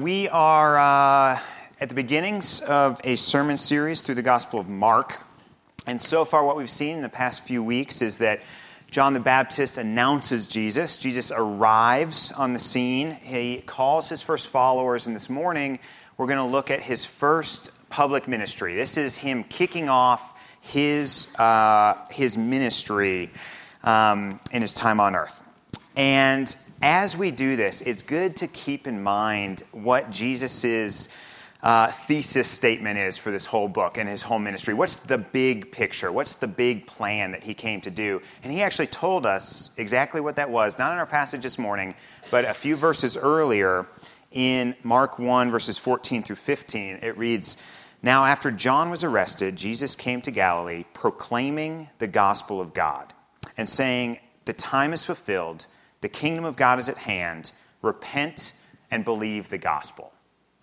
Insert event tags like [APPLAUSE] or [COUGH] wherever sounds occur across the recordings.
We are uh, at the beginnings of a sermon series through the Gospel of Mark. And so far, what we've seen in the past few weeks is that John the Baptist announces Jesus. Jesus arrives on the scene. He calls his first followers. And this morning, we're going to look at his first public ministry. This is him kicking off his, uh, his ministry um, in his time on earth. And as we do this, it's good to keep in mind what Jesus' uh, thesis statement is for this whole book and his whole ministry. What's the big picture? What's the big plan that he came to do? And he actually told us exactly what that was, not in our passage this morning, but a few verses earlier in Mark 1, verses 14 through 15. It reads Now, after John was arrested, Jesus came to Galilee, proclaiming the gospel of God and saying, The time is fulfilled, the kingdom of God is at hand, repent and believe the gospel.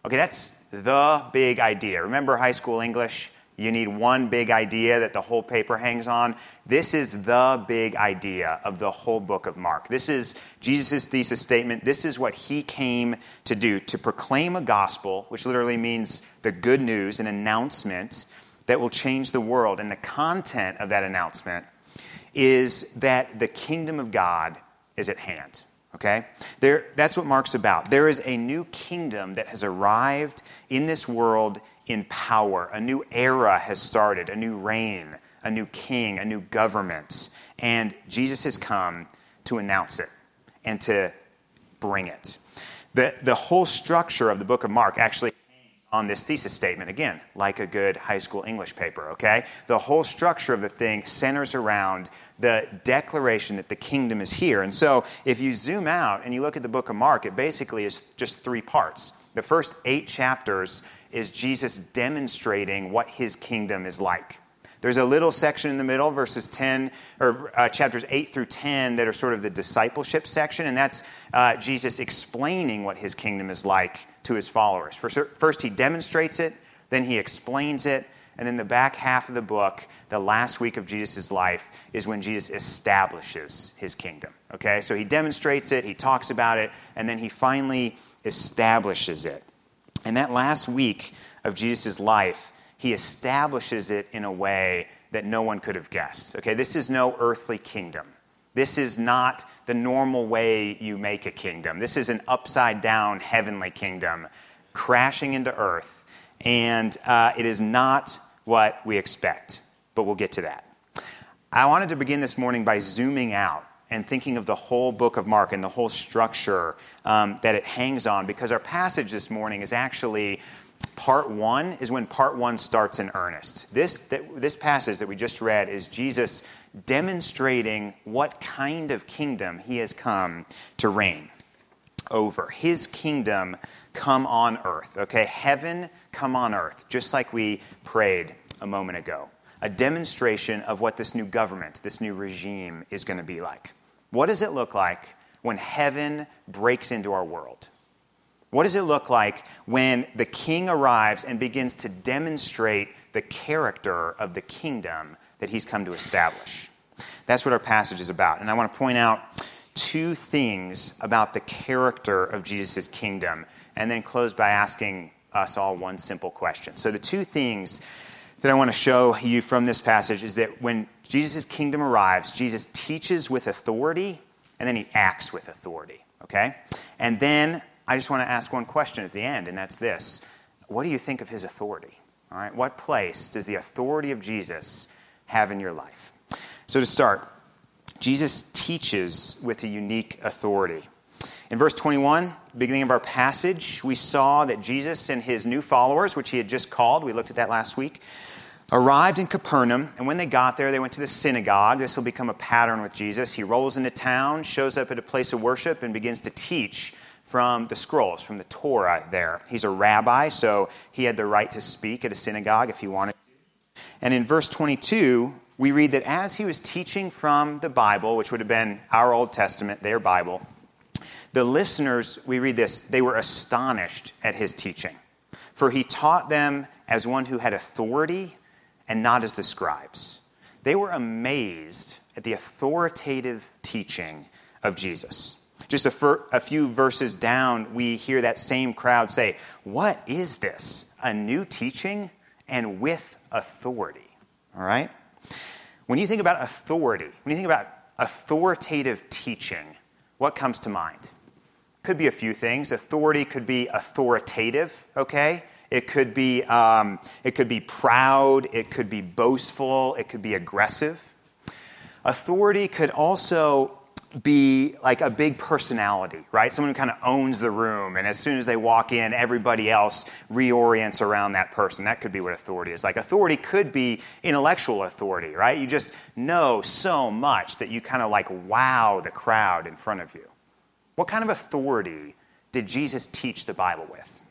Okay, that's the big idea. Remember high school English? You need one big idea that the whole paper hangs on. This is the big idea of the whole book of Mark. This is Jesus' thesis statement. This is what he came to do to proclaim a gospel, which literally means the good news, an announcement that will change the world. And the content of that announcement is that the kingdom of God is at hand. Okay? There, that's what Mark's about. There is a new kingdom that has arrived in this world in power. A new era has started, a new reign, a new king, a new government. And Jesus has come to announce it and to bring it. The, the whole structure of the book of Mark actually on this thesis statement again like a good high school english paper okay the whole structure of the thing centers around the declaration that the kingdom is here. And so if you zoom out and you look at the book of Mark, it basically is just three parts. The first eight chapters is Jesus demonstrating what his kingdom is like. There's a little section in the middle, verses 10, or uh, chapters 8 through 10, that are sort of the discipleship section, and that's uh, Jesus explaining what his kingdom is like to his followers. First, he demonstrates it, then he explains it, and then the back half of the book, the last week of Jesus' life, is when Jesus establishes his kingdom. Okay? So he demonstrates it, he talks about it, and then he finally establishes it. And that last week of Jesus' life, he establishes it in a way that no one could have guessed. Okay? This is no earthly kingdom. This is not the normal way you make a kingdom. This is an upside down heavenly kingdom crashing into earth. And uh, it is not what we expect, but we'll get to that. I wanted to begin this morning by zooming out and thinking of the whole book of Mark and the whole structure um, that it hangs on, because our passage this morning is actually part one, is when part one starts in earnest. This, that, this passage that we just read is Jesus demonstrating what kind of kingdom he has come to reign over. His kingdom come on earth, okay? Heaven come on earth, just like we prayed a moment ago. A demonstration of what this new government, this new regime is going to be like. What does it look like when heaven breaks into our world? What does it look like when the king arrives and begins to demonstrate the character of the kingdom that he's come to establish? That's what our passage is about. And I want to point out two things about the character of Jesus' kingdom and then close by asking us all one simple question. So, the two things that I want to show you from this passage is that when Jesus' kingdom arrives, Jesus teaches with authority and then he acts with authority. Okay? And then I just want to ask one question at the end, and that's this What do you think of his authority? All right? What place does the authority of Jesus have in your life? So, to start, Jesus teaches with a unique authority. In verse 21, beginning of our passage, we saw that Jesus and his new followers, which he had just called, we looked at that last week, arrived in Capernaum. And when they got there, they went to the synagogue. This will become a pattern with Jesus. He rolls into town, shows up at a place of worship, and begins to teach from the scrolls, from the Torah there. He's a rabbi, so he had the right to speak at a synagogue if he wanted to. And in verse 22, we read that as he was teaching from the Bible, which would have been our Old Testament, their Bible, the listeners, we read this, they were astonished at his teaching. For he taught them as one who had authority and not as the scribes. They were amazed at the authoritative teaching of Jesus. Just a, fir- a few verses down, we hear that same crowd say, What is this? A new teaching and with authority. All right? When you think about authority, when you think about authoritative teaching, what comes to mind? Could be a few things. Authority could be authoritative, okay? It could be, um, it could be proud, it could be boastful, it could be aggressive. Authority could also be like a big personality, right? Someone who kind of owns the room, and as soon as they walk in, everybody else reorients around that person. That could be what authority is. Like, authority could be intellectual authority, right? You just know so much that you kind of like wow the crowd in front of you. What kind of authority did Jesus teach the Bible with?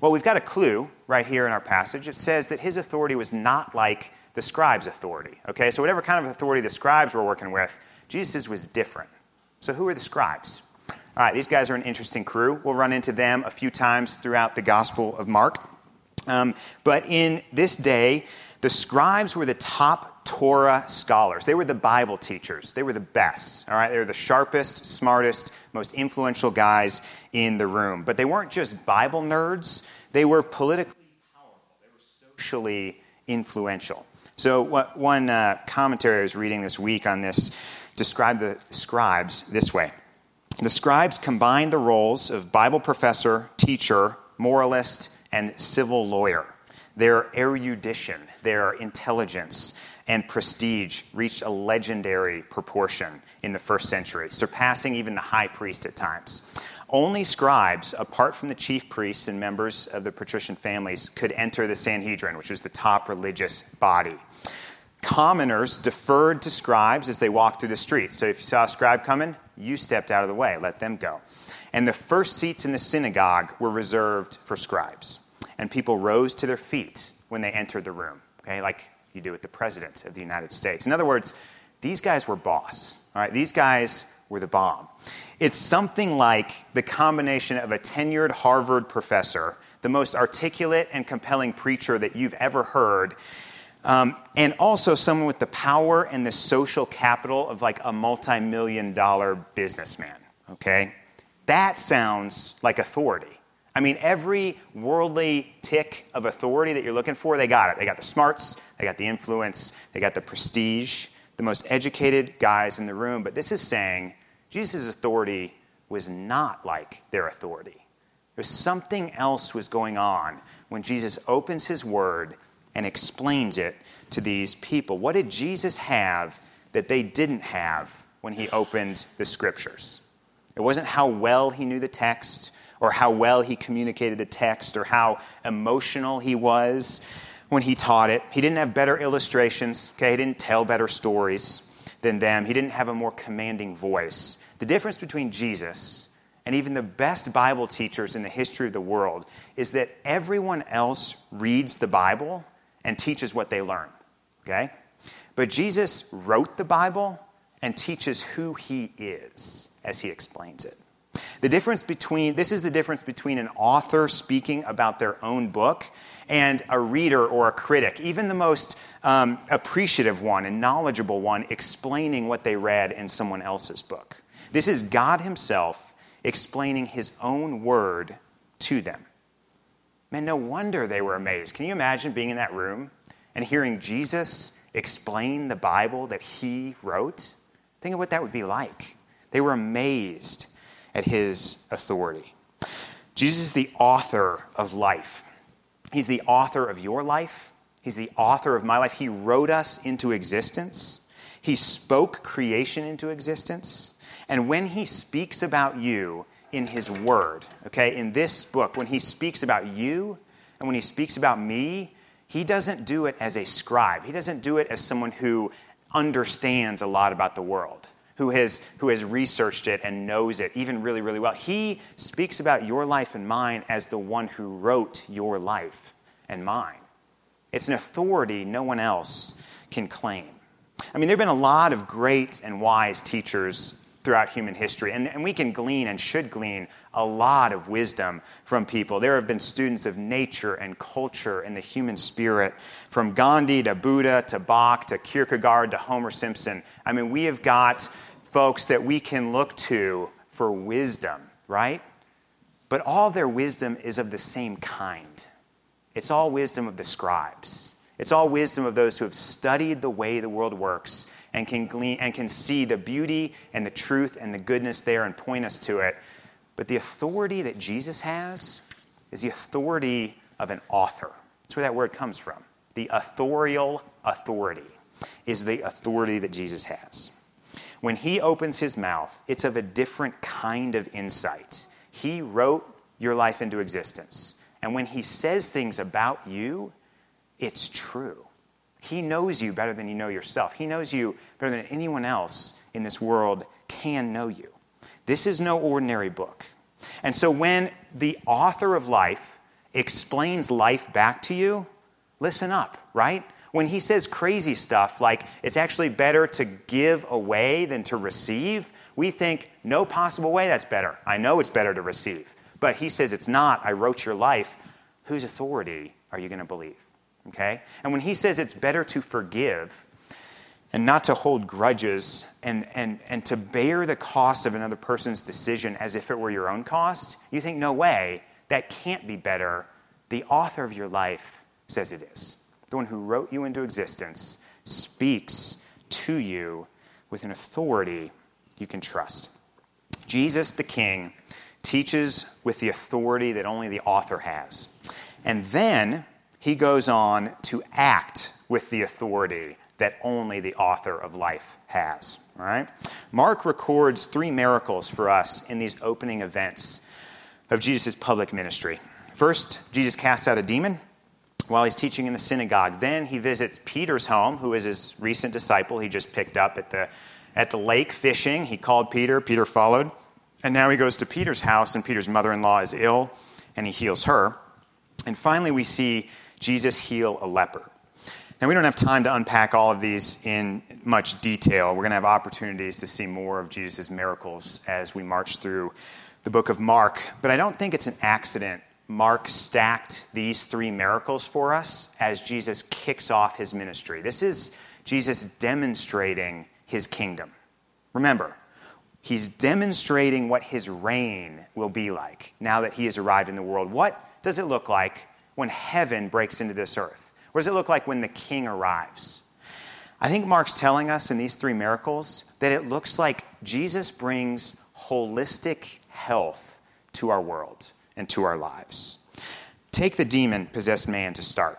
Well, we've got a clue right here in our passage. It says that his authority was not like the scribes' authority. Okay, so whatever kind of authority the scribes were working with, Jesus' was different. So, who are the scribes? All right, these guys are an interesting crew. We'll run into them a few times throughout the Gospel of Mark. Um, but in this day, the scribes were the top Torah scholars. They were the Bible teachers. They were the best. All right, they were the sharpest, smartest, most influential guys in the room. But they weren't just Bible nerds. They were politically powerful. They were socially influential. So, what, one uh, commentary I was reading this week on this described the scribes this way The scribes combined the roles of Bible professor, teacher, moralist, and civil lawyer. Their erudition, their intelligence, and prestige reached a legendary proportion in the first century, surpassing even the high priest at times. Only scribes, apart from the chief priests and members of the patrician families, could enter the Sanhedrin, which was the top religious body. Commoners deferred to scribes as they walked through the streets. So if you saw a scribe coming, you stepped out of the way, let them go. And the first seats in the synagogue were reserved for scribes. And people rose to their feet when they entered the room, okay, like you do with the president of the United States. In other words, these guys were boss. All right, these guys were the bomb. It's something like the combination of a tenured Harvard professor, the most articulate and compelling preacher that you've ever heard, um, and also someone with the power and the social capital of like a multi million dollar businessman. Okay? That sounds like authority. I mean, every worldly tick of authority that you're looking for, they got it. They got the smarts, they got the influence, they got the prestige, the most educated guys in the room. But this is saying Jesus' authority was not like their authority. There's something else was going on when Jesus opens his word and explains it to these people. What did Jesus have that they didn't have when he opened the scriptures? It wasn't how well he knew the text or how well he communicated the text or how emotional he was when he taught it. He didn't have better illustrations, okay? He didn't tell better stories than them. He didn't have a more commanding voice. The difference between Jesus and even the best Bible teachers in the history of the world is that everyone else reads the Bible and teaches what they learn. Okay? But Jesus wrote the Bible and teaches who he is as he explains it. The difference between this is the difference between an author speaking about their own book and a reader or a critic, even the most um, appreciative one and knowledgeable one, explaining what they read in someone else's book. This is God Himself explaining His own word to them. Man, no wonder they were amazed. Can you imagine being in that room and hearing Jesus explain the Bible that He wrote? Think of what that would be like. They were amazed at His authority. Jesus is the author of life. He's the author of your life. He's the author of my life. He wrote us into existence. He spoke creation into existence. And when he speaks about you in his word, okay, in this book, when he speaks about you and when he speaks about me, he doesn't do it as a scribe. He doesn't do it as someone who understands a lot about the world, who has, who has researched it and knows it even really, really well. He speaks about your life and mine as the one who wrote your life and mine. It's an authority no one else can claim. I mean, there have been a lot of great and wise teachers throughout human history. And, and we can glean and should glean a lot of wisdom from people. There have been students of nature and culture and the human spirit, from Gandhi to Buddha to Bach to Kierkegaard to Homer Simpson. I mean, we have got folks that we can look to for wisdom, right? But all their wisdom is of the same kind. It's all wisdom of the scribes. It's all wisdom of those who have studied the way the world works and can glean and can see the beauty and the truth and the goodness there and point us to it. But the authority that Jesus has is the authority of an author. That's where that word comes from. The authorial authority is the authority that Jesus has. When he opens his mouth, it's of a different kind of insight. He wrote your life into existence. And when he says things about you, it's true. He knows you better than you know yourself. He knows you better than anyone else in this world can know you. This is no ordinary book. And so when the author of life explains life back to you, listen up, right? When he says crazy stuff like it's actually better to give away than to receive, we think no possible way that's better. I know it's better to receive. But he says it's not. I wrote your life. Whose authority are you going to believe? Okay? And when he says it's better to forgive and not to hold grudges and, and, and to bear the cost of another person's decision as if it were your own cost, you think, no way, that can't be better. The author of your life says it is. The one who wrote you into existence speaks to you with an authority you can trust. Jesus, the King, teaches with the authority that only the author has. And then he goes on to act with the authority that only the author of life has. Right? Mark records three miracles for us in these opening events of Jesus' public ministry. First, Jesus casts out a demon while he's teaching in the synagogue. Then he visits Peter's home, who is his recent disciple he just picked up at the, at the lake fishing. He called Peter, Peter followed. And now he goes to Peter's house, and Peter's mother in law is ill, and he heals her. And finally, we see Jesus heal a leper. Now, we don't have time to unpack all of these in much detail. We're going to have opportunities to see more of Jesus' miracles as we march through the book of Mark. But I don't think it's an accident Mark stacked these three miracles for us as Jesus kicks off his ministry. This is Jesus demonstrating his kingdom. Remember, he's demonstrating what his reign will be like now that he has arrived in the world. What does it look like when heaven breaks into this earth? What does it look like when the king arrives? I think Mark's telling us in these three miracles that it looks like Jesus brings holistic health to our world and to our lives. Take the demon possessed man to start.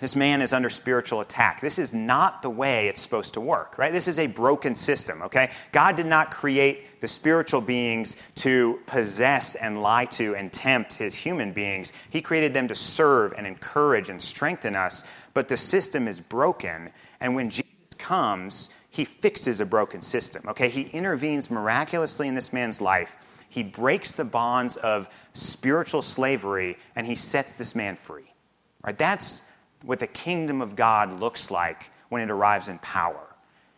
This man is under spiritual attack. This is not the way it's supposed to work, right? This is a broken system, okay? God did not create the spiritual beings to possess and lie to and tempt his human beings. He created them to serve and encourage and strengthen us, but the system is broken, and when Jesus comes, he fixes a broken system, okay? He intervenes miraculously in this man's life he breaks the bonds of spiritual slavery and he sets this man free. Right? That's what the kingdom of God looks like when it arrives in power,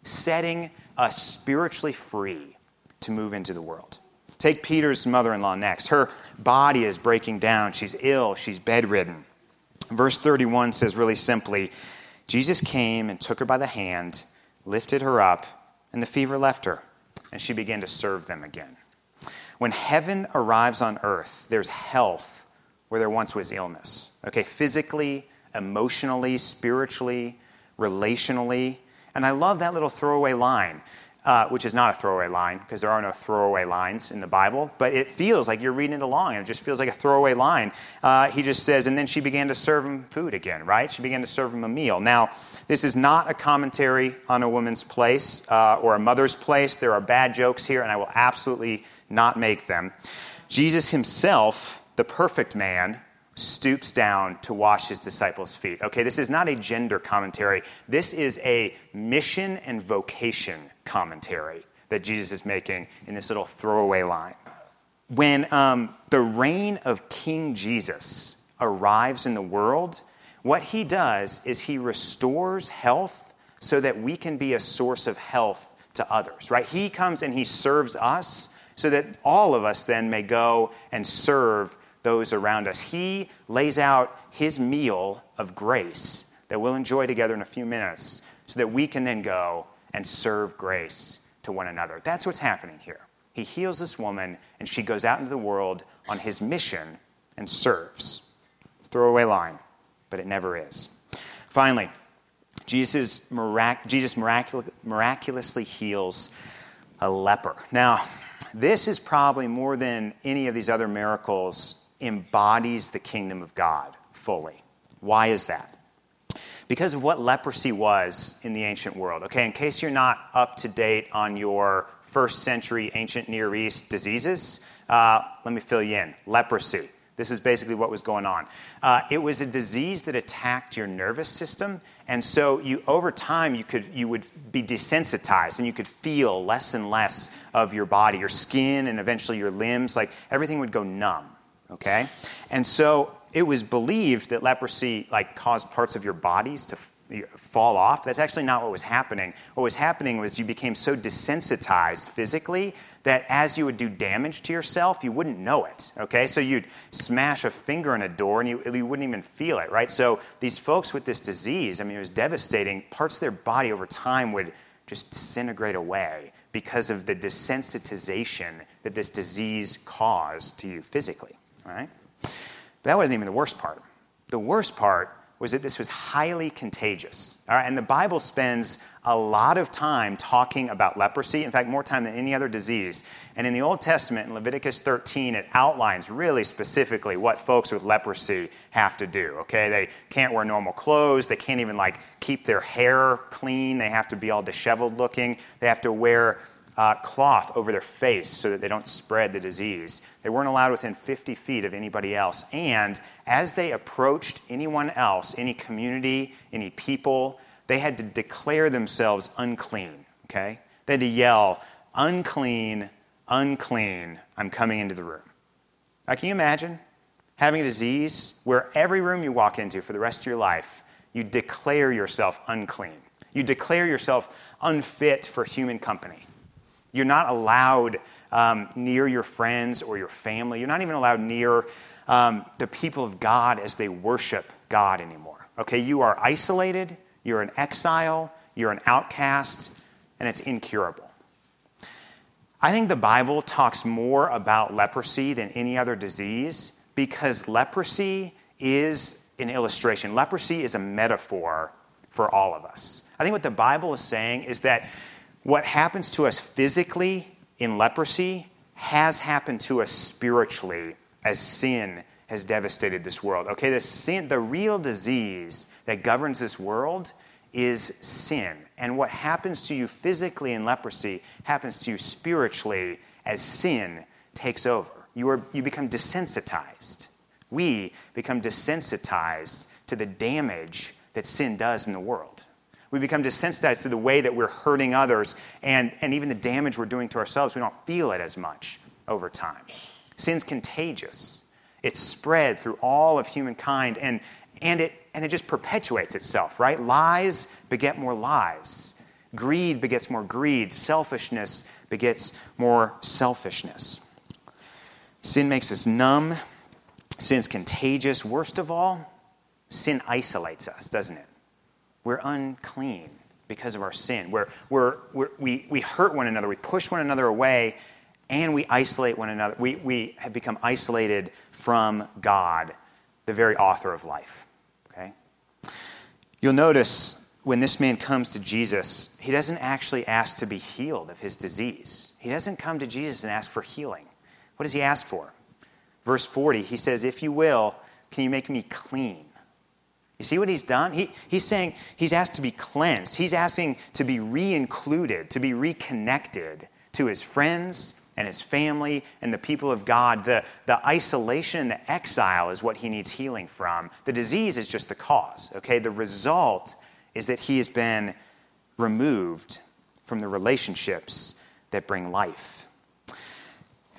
setting us spiritually free to move into the world. Take Peter's mother in law next. Her body is breaking down. She's ill. She's bedridden. Verse 31 says really simply Jesus came and took her by the hand, lifted her up, and the fever left her, and she began to serve them again. When heaven arrives on earth, there's health where there once was illness. Okay, physically, emotionally, spiritually, relationally. And I love that little throwaway line, uh, which is not a throwaway line because there are no throwaway lines in the Bible, but it feels like you're reading it along and it just feels like a throwaway line. Uh, he just says, and then she began to serve him food again, right? She began to serve him a meal. Now, this is not a commentary on a woman's place uh, or a mother's place. There are bad jokes here, and I will absolutely not make them. Jesus himself, the perfect man, stoops down to wash his disciples' feet. Okay, this is not a gender commentary. This is a mission and vocation commentary that Jesus is making in this little throwaway line. When um, the reign of King Jesus arrives in the world, what he does is he restores health so that we can be a source of health to others, right? He comes and he serves us so that all of us then may go and serve those around us. He lays out his meal of grace that we'll enjoy together in a few minutes so that we can then go and serve grace to one another. That's what's happening here. He heals this woman, and she goes out into the world on his mission and serves. Throwaway line, but it never is. Finally, Jesus, mirac- Jesus miracul- miraculously heals a leper. Now, this is probably more than any of these other miracles embodies the kingdom of God fully. Why is that? Because of what leprosy was in the ancient world. Okay, in case you're not up to date on your first century ancient Near East diseases, uh, let me fill you in. Leprosy. This is basically what was going on. Uh, it was a disease that attacked your nervous system, and so you over time you could you would be desensitized, and you could feel less and less of your body, your skin, and eventually your limbs. Like everything would go numb. Okay, and so it was believed that leprosy like caused parts of your bodies to fall off. That's actually not what was happening. What was happening was you became so desensitized physically that as you would do damage to yourself, you wouldn't know it. Okay, so you'd smash a finger in a door and you, you wouldn't even feel it, right? So these folks with this disease, I mean, it was devastating. Parts of their body over time would just disintegrate away because of the desensitization that this disease caused to you physically, all right? But that wasn't even the worst part. The worst part was that this was highly contagious. All right? And the Bible spends a lot of time talking about leprosy, in fact, more time than any other disease. And in the Old Testament, in Leviticus 13, it outlines really specifically what folks with leprosy have to do. Okay? They can't wear normal clothes, they can't even like keep their hair clean, they have to be all disheveled looking, they have to wear uh, cloth over their face so that they don't spread the disease. They weren't allowed within 50 feet of anybody else. And as they approached anyone else, any community, any people, they had to declare themselves unclean. Okay? They had to yell, unclean, unclean, I'm coming into the room. Now, can you imagine having a disease where every room you walk into for the rest of your life, you declare yourself unclean? You declare yourself unfit for human company. You're not allowed um, near your friends or your family. You're not even allowed near um, the people of God as they worship God anymore. Okay, you are isolated, you're an exile, you're an outcast, and it's incurable. I think the Bible talks more about leprosy than any other disease because leprosy is an illustration. Leprosy is a metaphor for all of us. I think what the Bible is saying is that what happens to us physically in leprosy has happened to us spiritually as sin has devastated this world. Okay, the sin, the real disease that governs this world is sin. And what happens to you physically in leprosy happens to you spiritually as sin takes over. You, are, you become desensitized. We become desensitized to the damage that sin does in the world. We become desensitized to the way that we're hurting others and, and even the damage we're doing to ourselves. We don't feel it as much over time. Sin's contagious, it's spread through all of humankind, and, and, it, and it just perpetuates itself, right? Lies beget more lies. Greed begets more greed. Selfishness begets more selfishness. Sin makes us numb. Sin's contagious. Worst of all, sin isolates us, doesn't it? We're unclean because of our sin. We're, we're, we're, we, we hurt one another, we push one another away, and we isolate one another. We, we have become isolated from God, the very author of life. Okay? You'll notice when this man comes to Jesus, he doesn't actually ask to be healed of his disease. He doesn't come to Jesus and ask for healing. What does he ask for? Verse 40, he says, If you will, can you make me clean? You see what he's done? He, he's saying he's asked to be cleansed. He's asking to be re included, to be reconnected to his friends and his family and the people of God. The, the isolation, the exile is what he needs healing from. The disease is just the cause, okay? The result is that he has been removed from the relationships that bring life.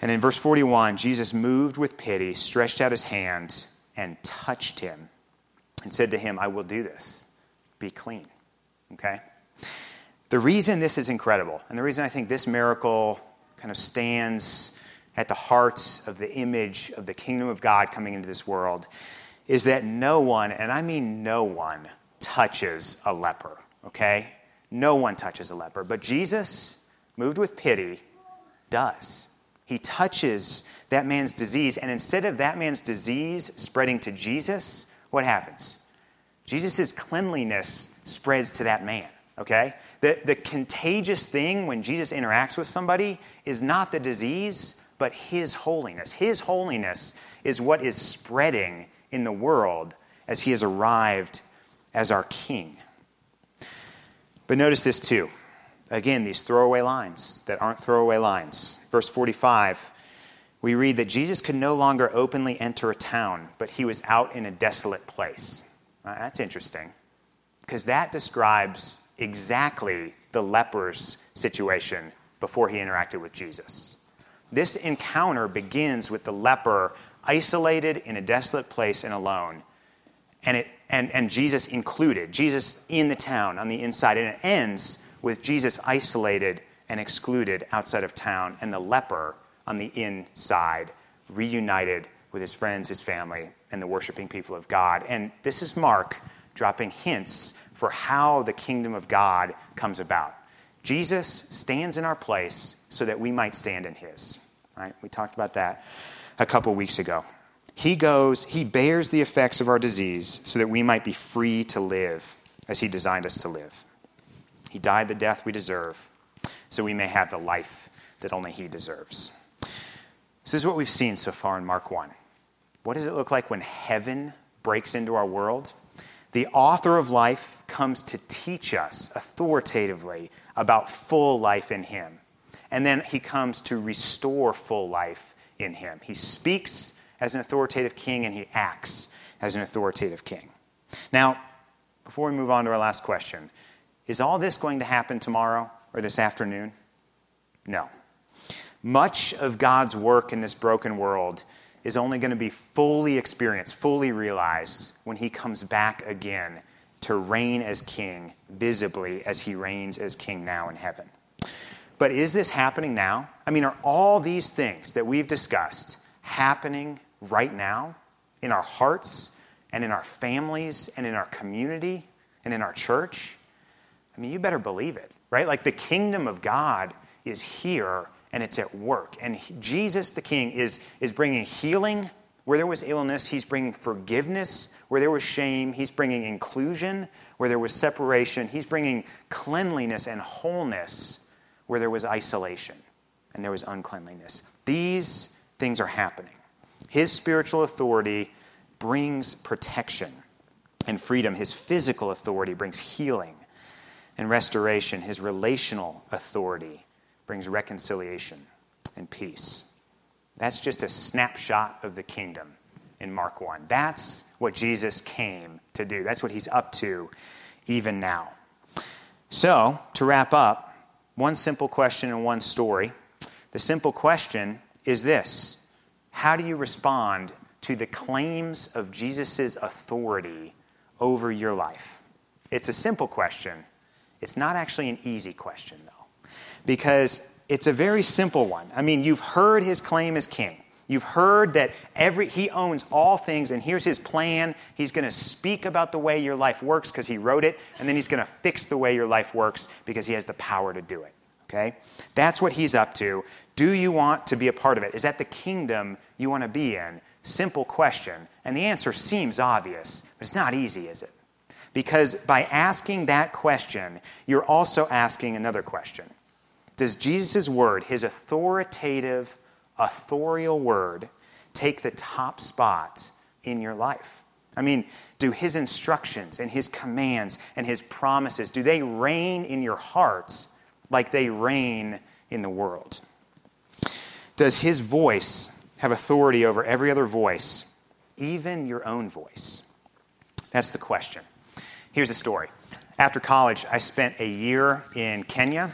And in verse 41, Jesus moved with pity, stretched out his hand, and touched him and said to him, I will do this. Be clean. Okay? The reason this is incredible, and the reason I think this miracle kind of stands at the heart of the image of the kingdom of God coming into this world, is that no one, and I mean no one, touches a leper. Okay? No one touches a leper. But Jesus, moved with pity, does. He touches that man's disease, and instead of that man's disease spreading to Jesus, what happens? Jesus' cleanliness spreads to that man, okay? The, the contagious thing when Jesus interacts with somebody is not the disease, but his holiness. His holiness is what is spreading in the world as he has arrived as our king. But notice this too. Again, these throwaway lines that aren't throwaway lines. Verse 45, we read that Jesus could no longer openly enter a town, but he was out in a desolate place. that's interesting because that describes exactly the leper's situation before he interacted with Jesus. This encounter begins with the leper isolated in a desolate place and alone, and, it, and, and Jesus included, Jesus in the town on the inside, and it ends with Jesus isolated and excluded outside of town, and the leper on the inside, reunited with his friends, his family, and the worshiping people of God. And this is Mark dropping hints for how the kingdom of God comes about. Jesus stands in our place so that we might stand in his. Right? We talked about that a couple weeks ago. He goes, he bears the effects of our disease so that we might be free to live as he designed us to live. He died the death we deserve so we may have the life that only he deserves. This is what we've seen so far in Mark 1. What does it look like when heaven breaks into our world? The author of life comes to teach us authoritatively about full life in him. And then he comes to restore full life in him. He speaks as an authoritative king and he acts as an authoritative king. Now, before we move on to our last question, is all this going to happen tomorrow or this afternoon? No. Much of God's work in this broken world is only going to be fully experienced, fully realized when he comes back again to reign as king visibly as he reigns as king now in heaven. But is this happening now? I mean, are all these things that we've discussed happening right now in our hearts and in our families and in our community and in our church? I mean, you better believe it, right? Like the kingdom of God is here and it's at work. And Jesus, the King, is, is bringing healing where there was illness. He's bringing forgiveness where there was shame. He's bringing inclusion where there was separation. He's bringing cleanliness and wholeness where there was isolation and there was uncleanliness. These things are happening. His spiritual authority brings protection and freedom. His physical authority brings healing and restoration. His relational authority brings reconciliation and peace. That's just a snapshot of the kingdom in Mark 1. That's what Jesus came to do. That's what he's up to even now. So, to wrap up, one simple question and one story. The simple question is this How do you respond to the claims of Jesus' authority over your life? It's a simple question. It's not actually an easy question, though because it's a very simple one. I mean, you've heard his claim as king. You've heard that every he owns all things, and here's his plan. He's going to speak about the way your life works because he wrote it, and then he's going to fix the way your life works because he has the power to do it. Okay? That's what he's up to. Do you want to be a part of it? Is that the kingdom you want to be in? Simple question. And the answer seems obvious, but it's not easy, is it? Because by asking that question, you're also asking another question does Jesus' word, his authoritative, authorial word, take the top spot in your life? I mean, do his instructions and his commands and his promises, do they reign in your hearts like they reign in the world? Does his voice have authority over every other voice, even your own voice? That's the question. Here's a story. After college, I spent a year in Kenya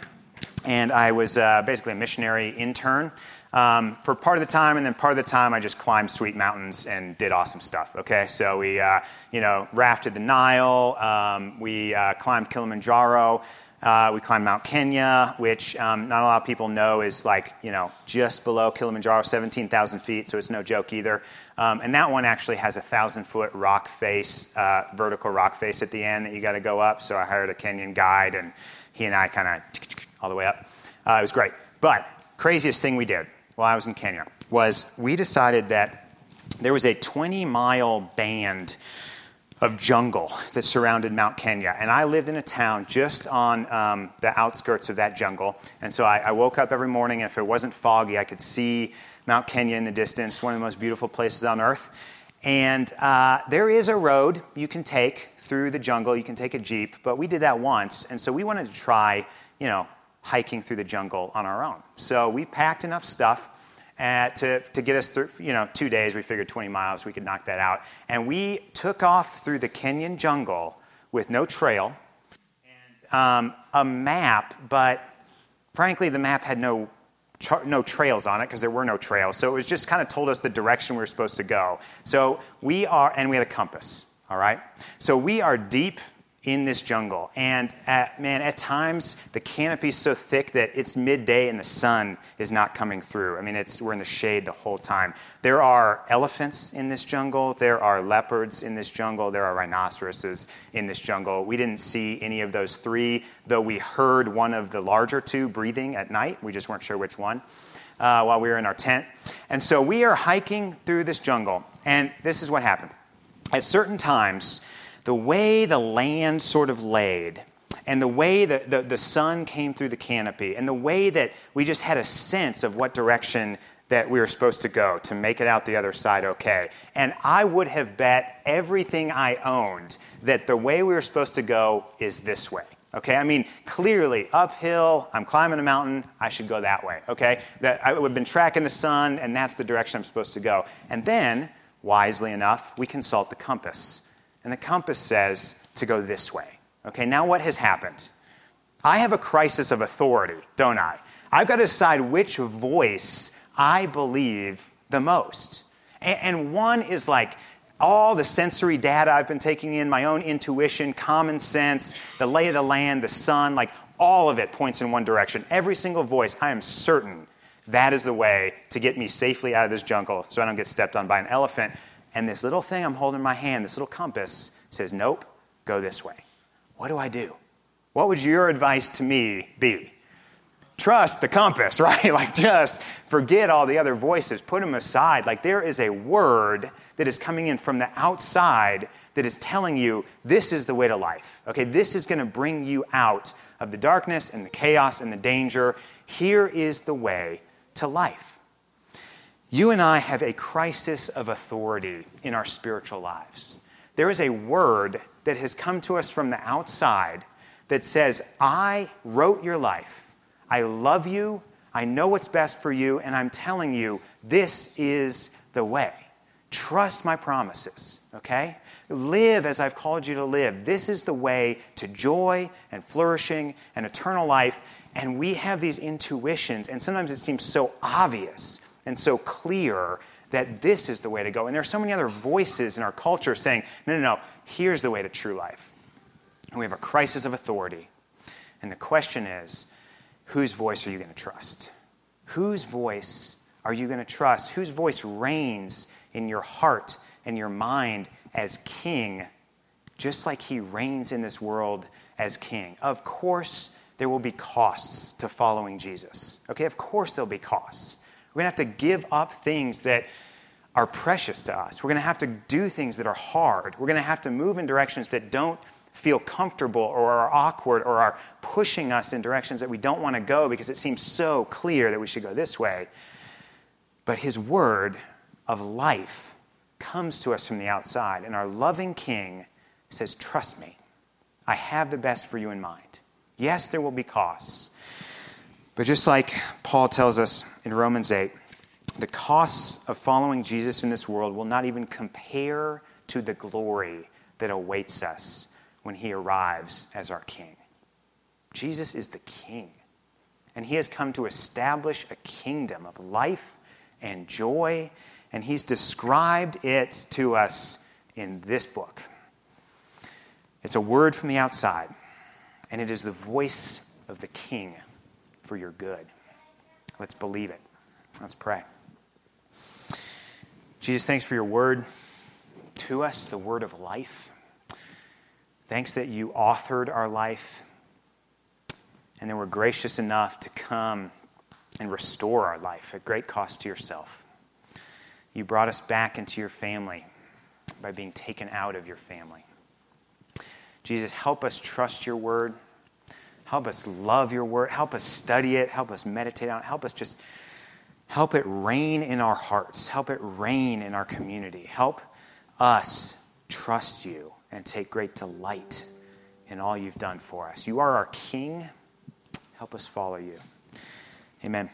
and I was uh, basically a missionary intern um, for part of the time, and then part of the time I just climbed sweet mountains and did awesome stuff. Okay, so we, uh, you know, rafted the Nile, um, we uh, climbed Kilimanjaro, uh, we climbed Mount Kenya, which um, not a lot of people know is like, you know, just below Kilimanjaro, 17,000 feet, so it's no joke either. Um, and that one actually has a thousand foot rock face, uh, vertical rock face at the end that you got to go up. So I hired a Kenyan guide, and he and I kind of all the way up. Uh, it was great. But craziest thing we did while I was in Kenya was we decided that there was a 20 mile band of jungle that surrounded Mount Kenya. And I lived in a town just on um, the outskirts of that jungle. And so I, I, woke up every morning, and if it wasn't foggy, I could see Mount Kenya in the distance, one of the most beautiful places on earth. And uh, there is a road you can take through the jungle. You can take a Jeep, but we did that once. And so we wanted to try, you know, hiking through the jungle on our own. So we packed enough stuff uh, to, to get us through, you know, two days. We figured 20 miles, we could knock that out. And we took off through the Kenyan jungle with no trail and um, a map, but frankly, the map had no, no trails on it because there were no trails. So it was just kind of told us the direction we were supposed to go. So we are, and we had a compass, all right? So we are deep in this jungle. And at, man, at times the canopy is so thick that it's midday and the sun is not coming through. I mean, it's, we're in the shade the whole time. There are elephants in this jungle. There are leopards in this jungle. There are rhinoceroses in this jungle. We didn't see any of those three, though we heard one of the larger two breathing at night. We just weren't sure which one. Uh, while we were in our tent. And so we are hiking through this jungle, and this is what happened. At certain times, the way the land sort of laid, and the way that the, the sun came through the canopy, and the way that we just had a sense of what direction that we were supposed to go to make it out the other side okay. And I would have bet everything I owned that the way we were supposed to go is this way. Okay, I mean, clearly uphill, I'm climbing a mountain, I should go that way. Okay, that I would have been tracking the sun, and that's the direction I'm supposed to go. And then, wisely enough, we consult the compass and the compass says to go this way. Okay, now what has happened? I have a crisis of authority, don't I? I've got to decide which voice I believe the most. And, one is like all the sensory data I've been taking in, my own intuition, common sense, the lay of the land, the sun, like all of it points in one direction. Every single voice, I am certain that is the way to get me safely out of this jungle so I don't get stepped on by an elephant. And this little thing I'm holding in my hand, this little compass, says, Nope, go this way. What do I do? What would your advice to me be? Trust the compass, [LAUGHS] right? Like, just forget all the other voices, put them aside. Like, there is a word that is coming in from the outside that is telling you this is the way to life. Okay, this is going to bring you out of the darkness and the chaos and the danger. Here is the way to life. You and I have a crisis of authority in our spiritual lives. There is a word that has come to us from the outside that says, I wrote your life. I love you. I know what's best for you. And I'm telling you, this is the way. Trust my promises, okay? Live as I've called you to live. This is the way to joy and flourishing and eternal life. And we have these intuitions, and sometimes it seems so obvious and so clear that this is the way to go. And there are so many other voices in our culture saying, no, no, no, here's the way to true life. And we have a crisis of authority. And the question is, whose voice are you going to trust? Whose voice are you going to trust? Whose voice reigns in your heart and your mind as king, just like he reigns in this world as king? Of course, there will be costs to following Jesus. Okay, of course, there'll be costs. We're going to have to give up things that are precious to us. We're going to have to do things that are hard. We're going to have to move in directions that don't feel comfortable or are awkward or are pushing us in directions that we don't want to go because it seems so clear that we should go this way. But His word of life comes to us from the outside, and our loving King says, Trust me, I have the best for you in mind. Yes, there will be costs. But just like Paul tells us in Romans 8, the costs of following Jesus in this world will not even compare to the glory that awaits us when he arrives as our king. Jesus is the king, and he has come to establish a kingdom of life and joy, and he's described it to us in this book. It's a word from the outside, and it is the voice of the king for your good. Let's believe it. Let's pray. Jesus, thanks for your word to us, the word of life. Thanks that you authored our life and that were gracious enough to come and restore our life at great cost to yourself. You brought us back into your family by being taken out of your family. Jesus, help us trust your word. Help us love your word. Help us study it. Help us meditate on it. Help us just help it reign in our hearts. Help it reign in our community. Help us trust you and take great delight in all you've done for us. You are our King. Help us follow you. Amen.